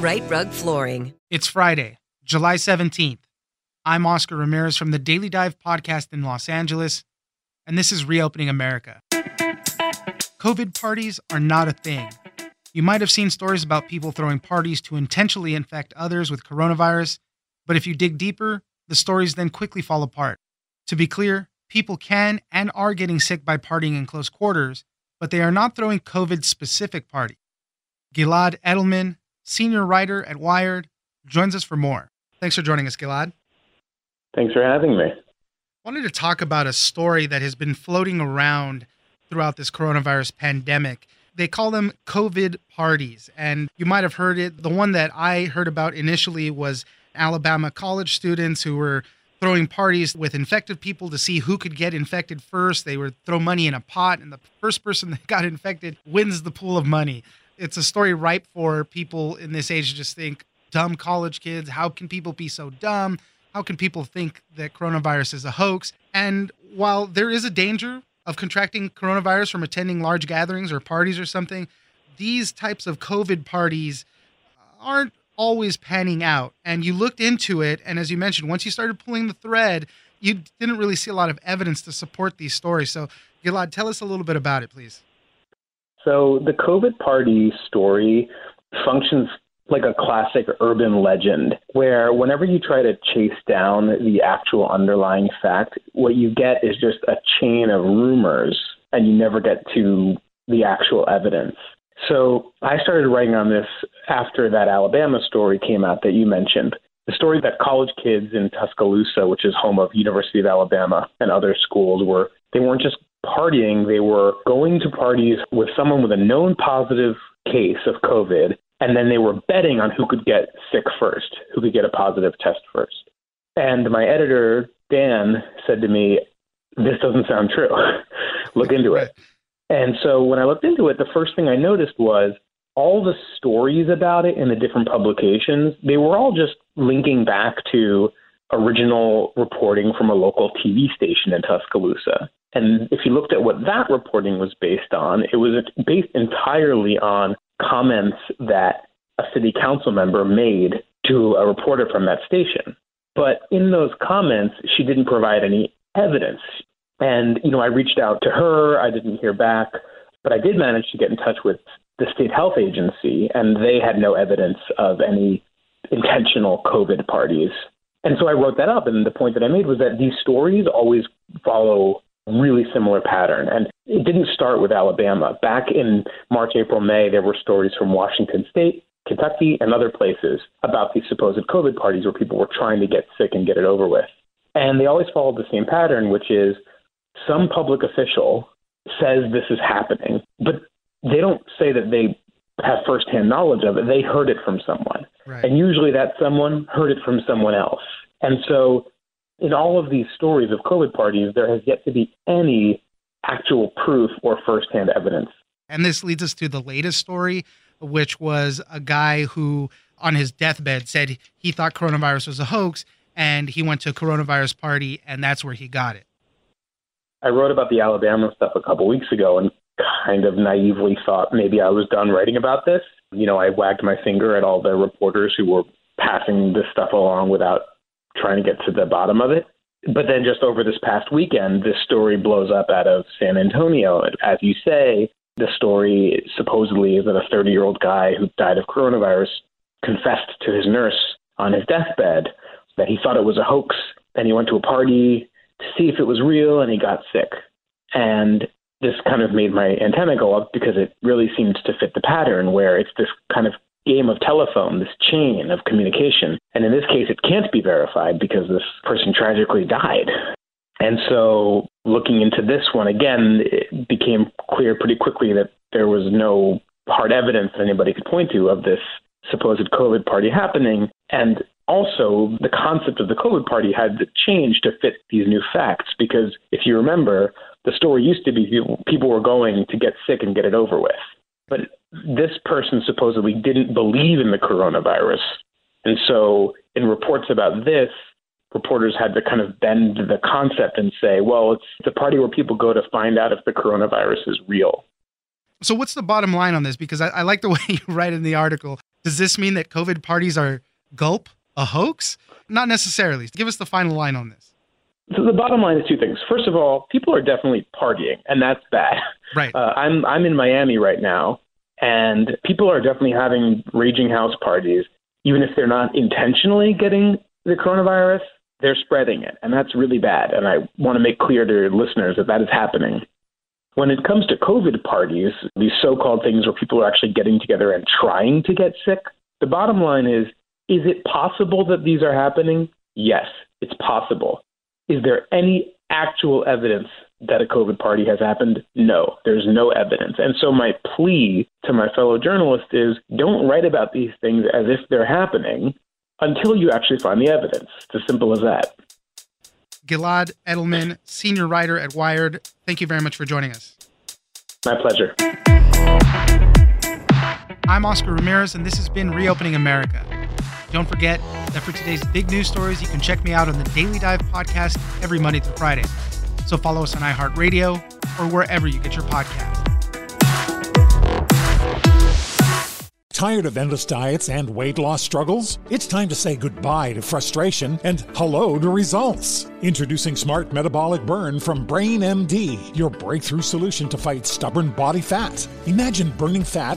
Rite Rug Flooring. It's Friday, July 17th. I'm Oscar Ramirez from the Daily Dive podcast in Los Angeles, and this is Reopening America. COVID parties are not a thing. You might have seen stories about people throwing parties to intentionally infect others with coronavirus, but if you dig deeper, the stories then quickly fall apart. To be clear, people can and are getting sick by partying in close quarters, but they are not throwing COVID specific parties. Gilad Edelman, senior writer at Wired, joins us for more. Thanks for joining us, Gilad. Thanks for having me. I wanted to talk about a story that has been floating around throughout this coronavirus pandemic. They call them COVID parties, and you might have heard it. The one that I heard about initially was Alabama college students who were throwing parties with infected people to see who could get infected first. They would throw money in a pot, and the first person that got infected wins the pool of money. It's a story ripe for people in this age to just think, dumb college kids, how can people be so dumb? How can people think that coronavirus is a hoax? And while there is a danger of contracting coronavirus from attending large gatherings or parties or something, these types of COVID parties aren't always panning out. And you looked into it, and as you mentioned, once you started pulling the thread, you didn't really see a lot of evidence to support these stories. So, Gilad, tell us a little bit about it, please. So, the COVID party story functions like a classic urban legend where whenever you try to chase down the actual underlying fact, what you get is just a chain of rumors and you never get to the actual evidence. So I started writing on this after that Alabama story came out that you mentioned. The story that college kids in Tuscaloosa, which is home of University of Alabama and other schools, were they weren't just partying, they were going to parties with someone with a known positive case of COVID and then they were betting on who could get sick first, who could get a positive test first. And my editor, Dan, said to me, This doesn't sound true. Look into it. And so when I looked into it, the first thing I noticed was all the stories about it in the different publications, they were all just linking back to original reporting from a local TV station in Tuscaloosa. And if you looked at what that reporting was based on, it was based entirely on comments that a city council member made to a reporter from that station. But in those comments, she didn't provide any evidence. And, you know, I reached out to her, I didn't hear back, but I did manage to get in touch with the state health agency, and they had no evidence of any intentional COVID parties. And so I wrote that up. And the point that I made was that these stories always follow really similar pattern. And it didn't start with Alabama. Back in March, April, May, there were stories from Washington State, Kentucky, and other places about these supposed COVID parties where people were trying to get sick and get it over with. And they always followed the same pattern, which is some public official says this is happening, but they don't say that they have firsthand knowledge of it. They heard it from someone. Right. And usually that someone heard it from someone else. And so in all of these stories of COVID parties, there has yet to be any actual proof or firsthand evidence. And this leads us to the latest story, which was a guy who, on his deathbed, said he thought coronavirus was a hoax and he went to a coronavirus party and that's where he got it. I wrote about the Alabama stuff a couple weeks ago and kind of naively thought maybe I was done writing about this. You know, I wagged my finger at all the reporters who were passing this stuff along without trying to get to the bottom of it. But then just over this past weekend, this story blows up out of San Antonio. As you say, the story supposedly is that a 30 year old guy who died of coronavirus confessed to his nurse on his deathbed that he thought it was a hoax and he went to a party to see if it was real and he got sick. And this kind of made my antenna go up because it really seems to fit the pattern where it's this kind of game of telephone, this chain of communication. And in this case, it can't be verified because this person tragically died. And so, looking into this one again, it became clear pretty quickly that there was no hard evidence that anybody could point to of this supposed COVID party happening. And also, the concept of the COVID party had to change to fit these new facts because if you remember, the story used to be people were going to get sick and get it over with. But this person supposedly didn't believe in the coronavirus. And so, in reports about this, reporters had to kind of bend the concept and say, well, it's the party where people go to find out if the coronavirus is real. So, what's the bottom line on this? Because I, I like the way you write in the article. Does this mean that COVID parties are gulp, a hoax? Not necessarily. Give us the final line on this. So the bottom line is two things. First of all, people are definitely partying, and that's bad. Right. Uh, I'm I'm in Miami right now, and people are definitely having raging house parties, even if they're not intentionally getting the coronavirus. They're spreading it, and that's really bad. And I want to make clear to your listeners that that is happening. When it comes to COVID parties, these so-called things where people are actually getting together and trying to get sick, the bottom line is: is it possible that these are happening? Yes, it's possible. Is there any actual evidence that a COVID party has happened? No, there's no evidence. And so my plea to my fellow journalists is don't write about these things as if they're happening until you actually find the evidence. It's as simple as that. Gilad Edelman, senior writer at Wired, thank you very much for joining us. My pleasure. I'm Oscar Ramirez, and this has been Reopening America. Don't forget that for today's big news stories, you can check me out on the Daily Dive podcast every Monday through Friday. So follow us on iHeartRadio or wherever you get your podcasts. Tired of endless diets and weight loss struggles? It's time to say goodbye to frustration and hello to results. Introducing Smart Metabolic Burn from Brain MD, your breakthrough solution to fight stubborn body fat. Imagine burning fat,